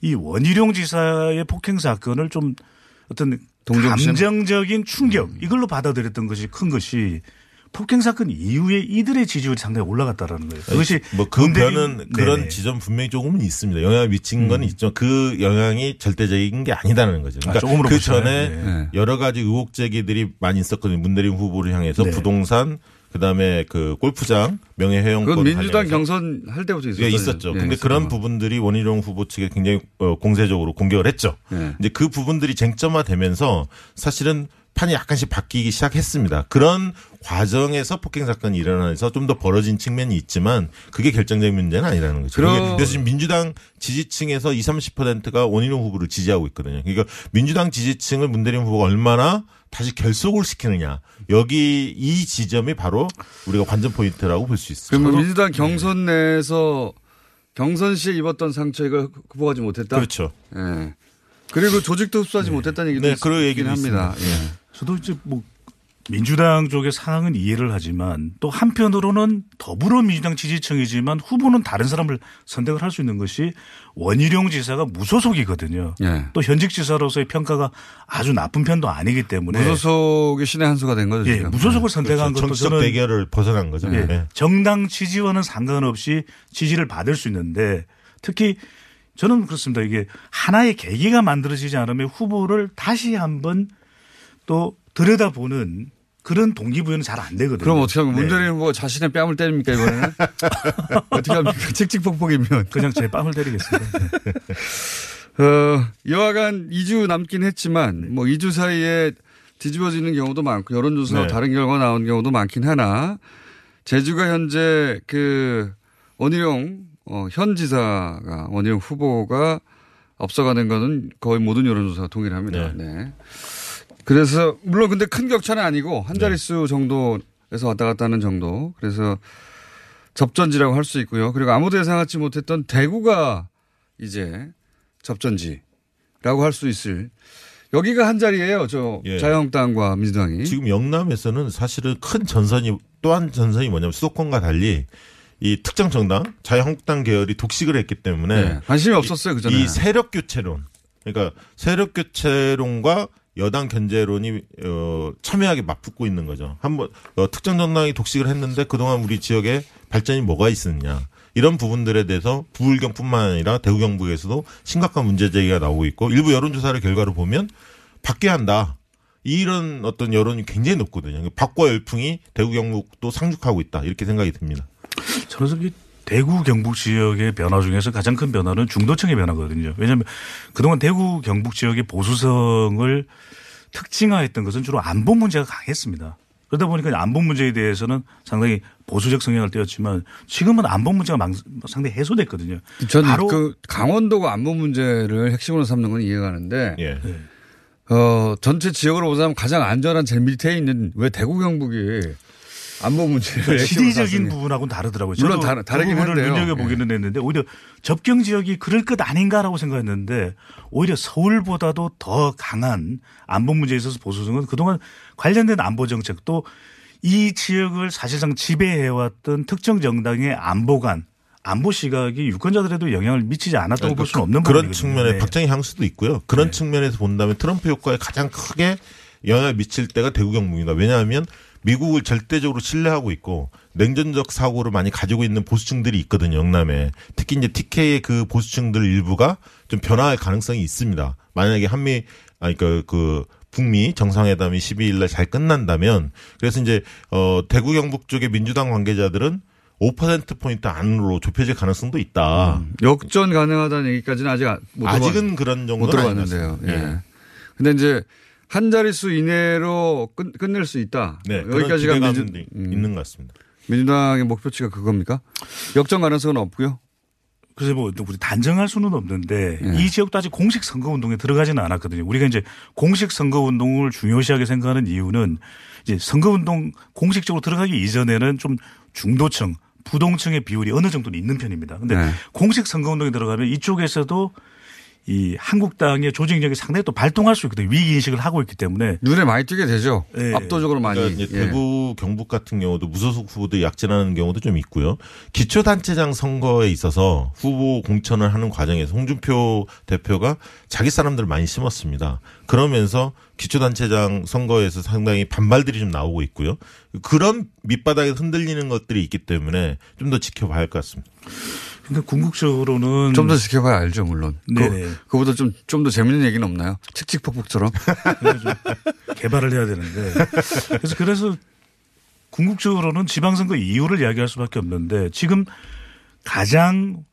이 원희룡 지사의 폭행 사건을 좀 어떤 동정심? 감정적인 충격 이걸로 받아들였던 것이 큰 것이 폭행 사건 이후에 이들의 지지율이 상당히 올라갔다라는 거예요. 그것이 뭐그 변은 그런 네네. 지점 분명히 조금은 있습니다. 영향을 미친 건 있죠. 그 영향이 절대적인 게 아니다는 거죠. 그러니까 아, 그? 전에 네. 여러 가지 의혹 제기들이 많이 있었거든요. 문대림 후보를 향해서 네. 부동산 그다음에 그 골프장 명예회원권 그건 민주당 관련해서 경선 할 때부터 있었어요. 예, 있었죠. 예, 근데 있었죠. 그런 부분들이 원희룡 후보 측에 굉장히 어, 공세적으로 공격을 했죠. 예. 이제 그 부분들이 쟁점화되면서 사실은 판이 약간씩 바뀌기 시작했습니다. 그런 과정에서 폭행 사건이 일어나서 좀 더 벌어진 측면이 있지만 그게 결정적인 문제는 아니라는 거죠. 그게 그래서 지금 민주당 지지층에서 20, 30%가 원희룡 후보를 지지하고 있거든요. 그러니까 민주당 지지층을 문대림 후보가 얼마나 다시 결속을 시키느냐. 여기 이 지점이 바로 우리가 관전 포인트라고 볼 수 있어요. 그러면 민주당 경선 내에서 경선 시에 입었던 상처 이걸 극복하지 못했다. 그렇죠. 예. 그리고 조직도 흡수하지 못했다는 얘기도 네, 있- 그런 얘기도 합니다. 있습니다. 예. 저도 이제 뭐 민주당 쪽의 상황은 이해를 하지만 또 한편으로는 더불어민주당 지지층이지만 후보는 다른 사람을 선택을 할 수 있는 것이 원희룡 지사가 무소속이거든요. 예. 또 현직 지사로서의 평가가 아주 나쁜 편도 아니기 때문에 무소속의 신의 한 수가 된 거죠. 예, 지금. 무소속을 선택한 그렇죠. 것도 정치적 저는 대결을 벗어난 거죠. 예, 네. 정당 지지와는 상관없이 지지를 받을 수 있는데 특히 저는 그렇습니다. 이게 하나의 계기가 만들어지지 않으면 후보를 다시 한번 또 들여다보는 그런 동기부여는 잘 안 되거든요. 그럼 어떻게 하면 네. 문재인 후보가 자신의 뺨을 때립니까 이번에는? 어떻게 합니까? 칙칙폭폭이면. 그냥 제 뺨을 때리겠습니다. 어, 여하간 2주 남긴 했지만 뭐 2주 사이에 뒤집어지는 경우도 많고 여론조사 네. 다른 결과 나온 경우도 많긴 하나 제주가 현재 그 원희룡 어, 현 지사가 원희룡 후보가 앞서가는 거는 거의 모든 여론조사가 동일합니다. 네. 그래서 물론 근데 큰 격차는 아니고 한 자릿수 정도에서 왔다 갔다 하는 정도. 그래서 접전지라고 할 수 있고요. 그리고 아무도 예상하지 못했던 대구가 이제 접전지라고 할 수 있을 여기가 한 자리예요. 저 예. 자유한국당과 민주당이. 지금 영남에서는 사실은 큰 전선이 또한 전선이 뭐냐면 수도권과 달리 이 특정 정당 자유한국당 계열이 독식을 했기 때문에 네, 관심이 없었어요, 그전에. 이 세력 교체론 그러니까 세력 교체론과 여당 견제론이 어, 첨예하게 맞붙고 있는 거죠. 한번 어, 특정 정당이 독식을 했는데 그동안 우리 지역에 발전이 뭐가 있었냐. 이런 부분들에 대해서 부울경뿐만 아니라 대구 경북에서도 심각한 문제 제기가 나오고 있고 일부 여론조사를 결과로 보면 바뀌어야 한다. 이런 어떤 여론이 굉장히 높거든요. 박과 열풍이 대구 경북도 상륙하고 있다. 이렇게 생각이 듭니다. 저는 이 대구 경북 지역의 변화 중에서 가장 큰 변화는 중도층의 변화거든요. 왜냐하면 그동안 대구 경북 지역의 보수성을 특징화했던 것은 주로 안보 문제가 강했습니다. 그러다 보니까 안보 문제에 대해서는 상당히 보수적 성향을 띄었지만 지금은 안보 문제가 망- 상당히 해소됐거든요. 저는 바로 그 강원도가 안보 문제를 핵심으로 삼는 건 이해가 가는데 예. 어, 전체 지역으로 보자면 가장 안전한 제일 밑에 있는 왜 대구 경북이 안보 문제를 핵심으로 지리적인 삼느냐. 부분하고는 다르더라고요. 물론 저도 다르- 다르긴 그 부분을 한데요. 예. 눈여겨보기는 했는데 오히려 접경 지역이 그럴 것 아닌가라고 생각했는데 오히려 서울보다도 더 강한 안보 문제에 있어서 보수성은 그동안 관련된 안보 정책 또이 지역을 사실상 지배해왔던 특정 정당의 안보관 안보 시각이 유권자들에도 영향을 미치지 않았다고 볼 수는 없는 그런 부분이거든요. 측면에 네. 박정희 향수도 있고요. 그런 측면에서 본다면 트럼프 효과에 가장 크게 영향을 미칠 때가 대구 경북입니다. 왜냐하면 미국을 절대적으로 신뢰하고 있고 냉전적 사고를 많이 가지고 있는 보수층들이 있거든요. 영남에 특히 이제 TK의 그 보수층들 일부가 좀 변화할 가능성이 있습니다. 만약에 한미 아니 그, 그 북미 정상회담이 12일 날 잘 끝난다면 그래서 이제 어 대구 경북 쪽의 민주당 관계자들은 5% 포인트 안으로 좁혀질 가능성도 있다. 역전 가능하다는 얘기까지는 아직 안- 못 아직은 들어봤- 그런 정도는 못 들어봤는데요. 예. 예. 근데 이제 한 자릿수 이내로 끝, 끝낼 수 있다. 네, 여기까지가 민주, 있는 것 같습니다. 민주당의 목표치가 그겁니까? 역전 가능성은 없고요. 그래서 뭐 우리 단정할 수는 없는데 예. 이 지역도 아직 공식 선거 운동에 들어가지는 않았거든요. 우리가 이제 공식 선거 운동을 중요시하게 생각하는 이유는 이제 선거 운동 공식적으로 들어가기 이전에는 좀 중도층, 부동층의 비율이 어느 정도는 있는 편입니다. 근데 네. 공식 선거 운동에 들어가면 이쪽에서도 이 한국당의 조직력이 상당히 또 발동할 수 있거든요. 위기 인식을 하고 있기 때문에 눈에 많이 띄게 되죠. 예. 압도적으로 많이. 그러니까 이제 예. 대구 경북 같은 경우도 무소속 후보도 약진하는 경우도 좀 있고요. 기초단체장 선거에 있어서 후보 공천을 하는 과정에서 홍준표 대표가 자기 사람들을 많이 심었습니다. 그러면서 기초단체장 선거에서 상당히 반발들이 좀 나오고 있고요. 그런 밑바닥에 흔들리는 것들이 있기 때문에 좀 더 지켜봐야 할 것 같습니다. 근데 궁극적으로는 좀 더 지켜봐야 알죠, 물론. 네네. 그, 그보다 좀, 좀 더 재밌는 얘기는 없나요? 칙칙폭폭처럼. 개발을 해야 되는데 그래서 그래서 궁극적으로는 지방선거 이유를 이야기할 수밖에 없는데 지금 가장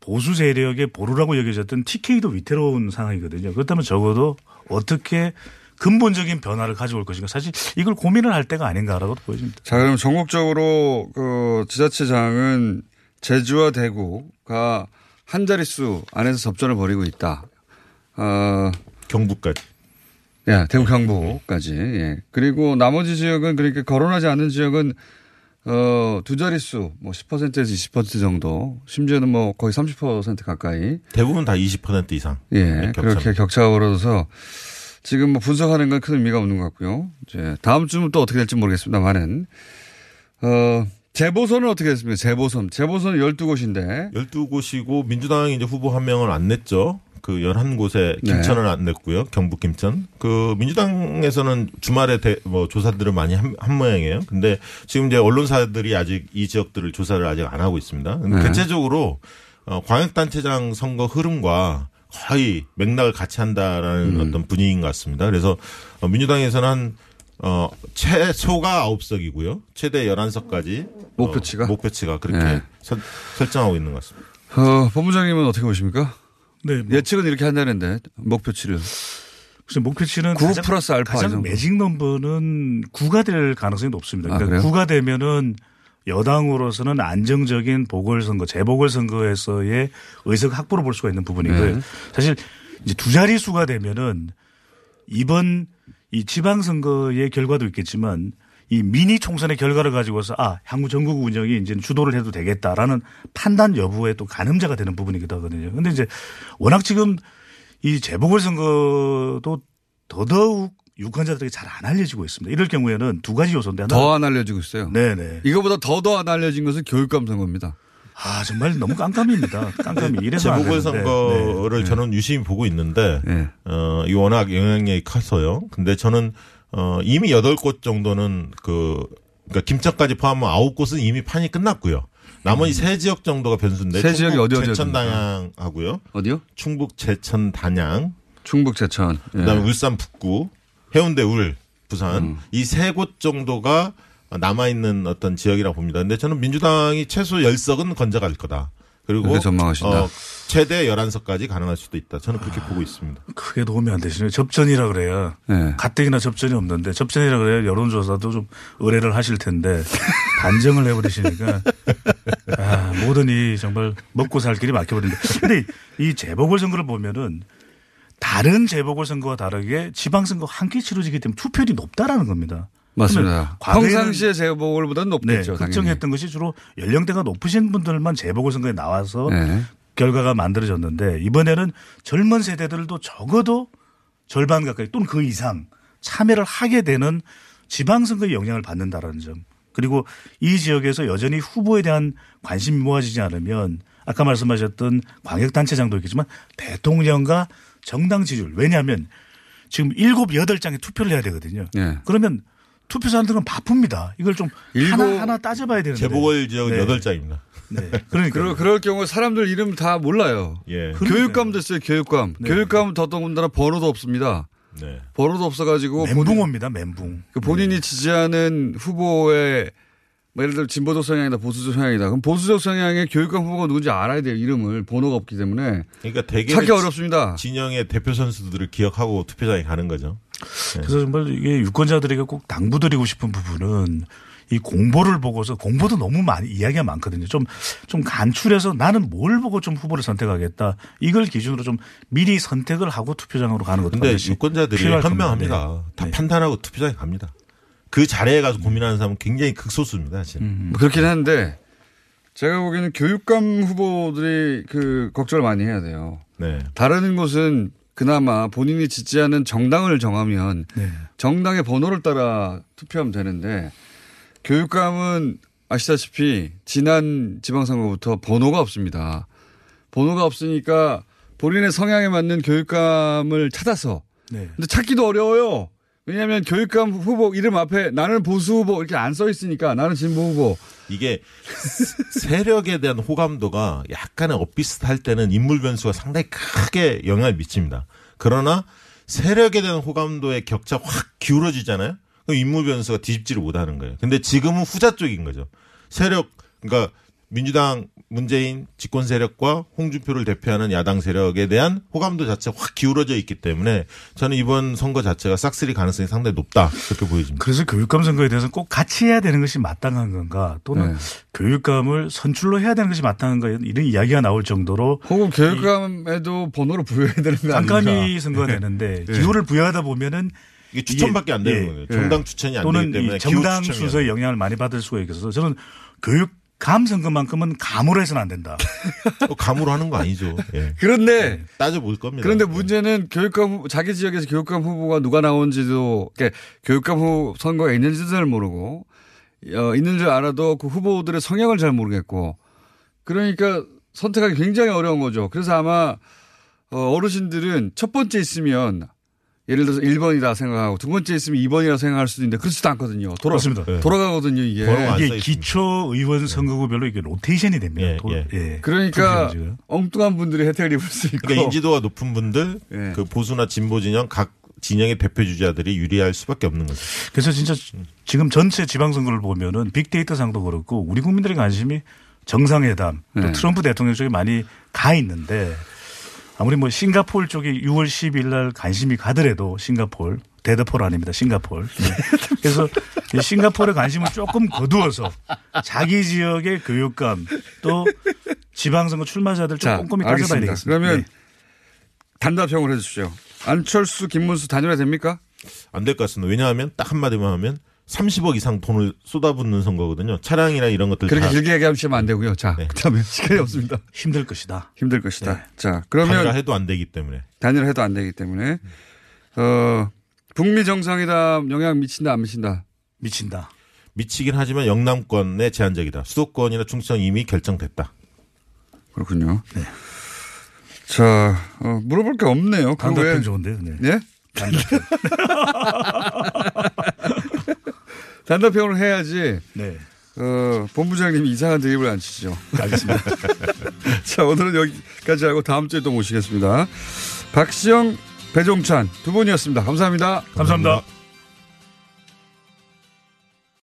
보수 세력의 보루라고 여겨졌던 TK도 위태로운 상황이거든요. 그렇다면 적어도 어떻게 근본적인 변화를 가져올 것인가 사실 이걸 고민을 할 때가 아닌가라고 보여집니다. 자, 그럼 전국적으로 그 지자체장은 제주와 대구가 한 자릿수 안에서 접전을 벌이고 있다. 어, 경북까지. 예, 대구 경북까지. 예. 그리고 나머지 지역은 그러니까 거론하지 않는 지역은 어, 두 자릿수, 뭐 10%에서 20% 정도, 심지어는 뭐 거의 30% 가까이. 대부분 다 20% 이상. 예, 네, 그렇게 격차입니다. 격차가 벌어져서 지금 뭐 분석하는 건 큰 의미가 없는 것 같고요. 이제 다음 주는 또 어떻게 될지 모르겠습니다만은, 어, 재보선은 어떻게 됐습니까? 재보선. 재보선 12곳인데. 12곳이고 민주당이 이제 후보 한 명을 안 냈죠. 그 11곳에 네. 김천을 안 냈고요. 경북 김천. 그 민주당에서는 주말에 대, 뭐 조사들을 많이 한, 한 모양이에요. 근데 지금 이제 언론사들이 아직 이 지역들을 조사를 아직 안 하고 있습니다. 네. 대체적으로 어, 광역단체장 선거 흐름과 거의 맥락을 같이 한다라는 음. 어떤 분위기인 것 같습니다. 그래서 어, 민주당에서는 한 어, 최소가 9석이고요. 최대 11석까지. 목표치가? 목표치가 그렇게 네. 설, 설정하고 있는 것 같습니다. 어, 본부장님은 어떻게 보십니까? 네. 예측은 이렇게 한다는데, 목표치를. 그래서 목표치는 9 가장, 플러스 알파 이 가장 정도. 매직 넘버는 9가 될 가능성이 높습니다. 아, 그러니까 그래요? 9가 되면은 여당으로서는 안정적인 보궐선거, 재보궐선거에서의 의석 확보를 볼 수가 있는 부분이고요. 네. 사실 이제 두 자릿수가 되면은 이번 이 지방선거의 결과도 있겠지만 이 미니 총선의 결과를 가지고서 아 향후 전국 운영이 이제 주도를 해도 되겠다라는 판단 여부에 또 가늠자가 되는 부분이기도 하거든요. 근데 이제 워낙 지금 이 재보궐선거도 더더욱 유권자들에게 잘 안 알려지고 있습니다. 이럴 경우에는 두 가지 요소인데 하나 더안 알려지고 있어요. 네네. 이거보다 더 더 안 알려진 것은 교육감 선거입니다. 아 정말 너무 깜깜입니다. 깜깜이 이래서 안 재보궐선거를. 네. 저는 유심히 보고 있는데 네. 어, 이 워낙 영향력이 커서요. 근데 저는 어, 이미 8곳 정도는 그 그러니까 김천까지 포함하면 9곳은 이미 판이 끝났고요. 나머지 세 지역 정도가 변수인데 음. 세 지역이 어디? 제천 단양 하고요. 어디요? 충북 제천 단양 충북 제천. 예. 그다음에 울산 북구, 해운대 울, 부산 음. 이세 곳 정도가 남아 있는 어떤 지역이라고 봅니다. 근데 저는 민주당이 최소 10석은 건져갈 거다. 그리고 전망하신다. 어, 최대 11석까지 가능할 수도 있다. 저는 그렇게 보고 있습니다. 크게 도움이 안 되시네요. 접전이라 그래야 네. 가뜩이나 접전이 없는데 접전이라 그래야 여론조사도 좀 의뢰를 하실 텐데 반정을 해버리시니까 아, 모든 이 정말 먹고 살 길이 막혀버린다. 근데 이 재보궐선거를 보면은 다른 재보궐선거와 다르게 지방선거 함께 치러지기 때문에 투표율이 높다라는 겁니다. 맞습니다. 재보궐보다는 네, 높겠죠. 당연히. 걱정했던 것이 주로 연령대가 높으신 분들만 재보궐선거에 나와서 네. 결과가 만들어졌는데 이번에는 젊은 세대들도 적어도 절반 가까이 또는 그 이상 참여를 하게 되는 지방선거의 영향을 받는다라는 점. 그리고 이 지역에서 여전히 후보에 대한 관심이 모아지지 않으면 아까 말씀하셨던 광역단체장도 있겠지만 대통령과 정당 지지율. 왜냐하면 지금 일곱 여덟 장의 투표를 해야 되거든요. 네. 그러면 투표사람들은 바쁩니다. 이걸 좀 하나 하나 따져봐야 되는데. 재보궐 지역은 네. 8자입니다. 네. 그러니까 그럴, 그럴 경우 사람들 이름 다 몰라요. 예. 교육감도 있어요, 교육감. 네. 교육감은 더더군다나 번호도 없습니다. 네. 번호도 없어가지고. 멘붕입니다, 멘붕. 그 본인이 지지하는 후보의 뭐 예를 들어 진보적 성향이다, 보수적 성향이다. 그럼 보수적 성향의 교육감 후보가 누군지 알아야 돼요, 이름을. 번호가 없기 때문에. 그러니까 되게 찾기 어렵습니다. 진영의 대표 선수들을 기억하고 투표장에 가는 거죠. 그래서 정말 이게 유권자들에게 꼭 당부드리고 싶은 부분은 이 공보를 보고서 공보도 너무 많이 이야기가 많거든요. 좀, 좀 간추려서 나는 뭘 보고 좀 후보를 선택하겠다. 이걸 기준으로 좀 미리 선택을 하고 투표장으로 가는 것도 근데 유권자들이 현명합니다. 네. 다 판단하고 투표장에 갑니다. 그 자리에 가서 고민하는 사람은 굉장히 극소수입니다, 사실. 음. 뭐 그렇긴 한데 제가 보기에는 교육감 후보들이 그 걱정을 많이 해야 돼요. 네. 다른 곳은 그나마 본인이 지지하는 정당을 정하면 네. 정당의 번호를 따라 투표하면 되는데 교육감은 아시다시피 지난 지방선거부터 번호가 없습니다. 번호가 없으니까 본인의 성향에 맞는 교육감을 찾아서 네. 근데 찾기도 어려워요. 왜냐하면 교육감 후보 이름 앞에 나는 보수 후보 이렇게 안 써 있으니까 나는 진보 후보. 이게 세력에 대한 호감도가 약간의 엇비슷할 때는 인물 변수가 상당히 크게 영향을 미칩니다. 그러나 세력에 대한 호감도의 격차 확 기울어지잖아요. 그럼 인물 변수가 뒤집지를 못하는 거예요. 근데 지금은 후자 쪽인 거죠. 세력 그러니까 민주당 문재인 집권 세력과 홍준표를 대표하는 야당 세력에 대한 호감도 자체가 확 기울어져 있기 때문에 저는 이번 선거 자체가 싹쓸이 가능성이 상당히 높다 그렇게 보여집니다. 그래서 교육감 선거에 대해서는 꼭 같이 해야 되는 것이 마땅한 건가 또는 네. 교육감을 선출로 해야 되는 것이 마땅한가 이런 이야기가 나올 정도로 혹은 교육감에도 번호를 부여해야 되는 거 아닌가. 깜깜이 선거가 되는데 네. 기호를 부여하다 보면은 이게 추천밖에 안 되는 거예요. 정당 추천이 안 되기 때문에 이 정당 순서에 영향을 많이 받을 수가 있어서 저는 교육 감 선거만큼은 감으로 해서는 안 된다. 어, 감으로 하는 거 아니죠. 예. 그런데 따져볼 겁니다. 그런데 문제는 교육감 후- 자기 지역에서 교육감 후보가 누가 나온지도 그러니까 교육감 후 선거가 있는지도 잘 모르고 어, 있는 줄 알아도 그 후보들의 성향을 잘 모르겠고 그러니까 선택하기 굉장히 어려운 거죠. 그래서 아마 어, 어르신들은 첫 번째 있으면 예를 들어서 1번이다 생각하고 두 번째 있으면 2번이라 생각할 수도 있는데 그렇지도 않거든요. 돌아, 그렇습니다. 네. 돌아가거든요, 이게. 이게 기초 의원 선거구별로 이게 로테이션이 됩니다. 도- 예. 그러니까 투표지가. 엉뚱한 분들이 혜택을 입을 수 있고. 그러니까 인지도가 높은 분들, 예. 그 보수나 진보 진영 각 진영의 대표 주자들이 유리할 수밖에 없는 거죠. 그래서 진짜 지금 전체 지방선거를 보면은 빅데이터 상도 그렇고 우리 국민들의 관심이 정상회담 또 네. 트럼프 대통령 쪽에 많이 가 있는데 아무리 뭐 싱가폴 쪽에 6월 10일 날 관심이 가더라도 싱가폴 데드풀 아닙니다. 싱가폴. 네. 그래서 이 싱가폴의 관심을 조금 거두어서 자기 지역의 교육감 또 지방선거 출마자들 좀 자, 꼼꼼히 따져봐야. 되겠습니다. 그러면 네. 단답형을 해주십시오. 안철수, 김문수 단일화 됩니까? 안 될 것 같습니다. 왜냐하면 딱 한마디만 하면 30억 이상 돈을 쏟아붓는 선거거든요. 차량이나 이런 것들 그렇게 다 길게 얘기하시면 안 되고요. 자, 그다음에 시간이 없습니다. 힘들 것이다. 힘들 것이다. 네. 자, 그러면 단일화 해도 안 되기 때문에 단일화 해도 안 되기 때문에 어 북미 정상회담 영향 미친다 안 미친다? 미친다. 미치긴 하지만 영남권에 제한적이다. 수도권이나 충청 이미 결정됐다. 그렇군요. 자, 어, 물어볼 게 없네요. 그 외에- 좋은데요. 네. 네? 단답형을 해야지. 네. 어, 본부장님이 이상한 드립을 안 치죠. 알겠습니다. 자, 오늘은 여기까지 하고 다음 주에 또 모시겠습니다. 박시영, 배종찬 두 분이었습니다. 감사합니다. 감사합니다.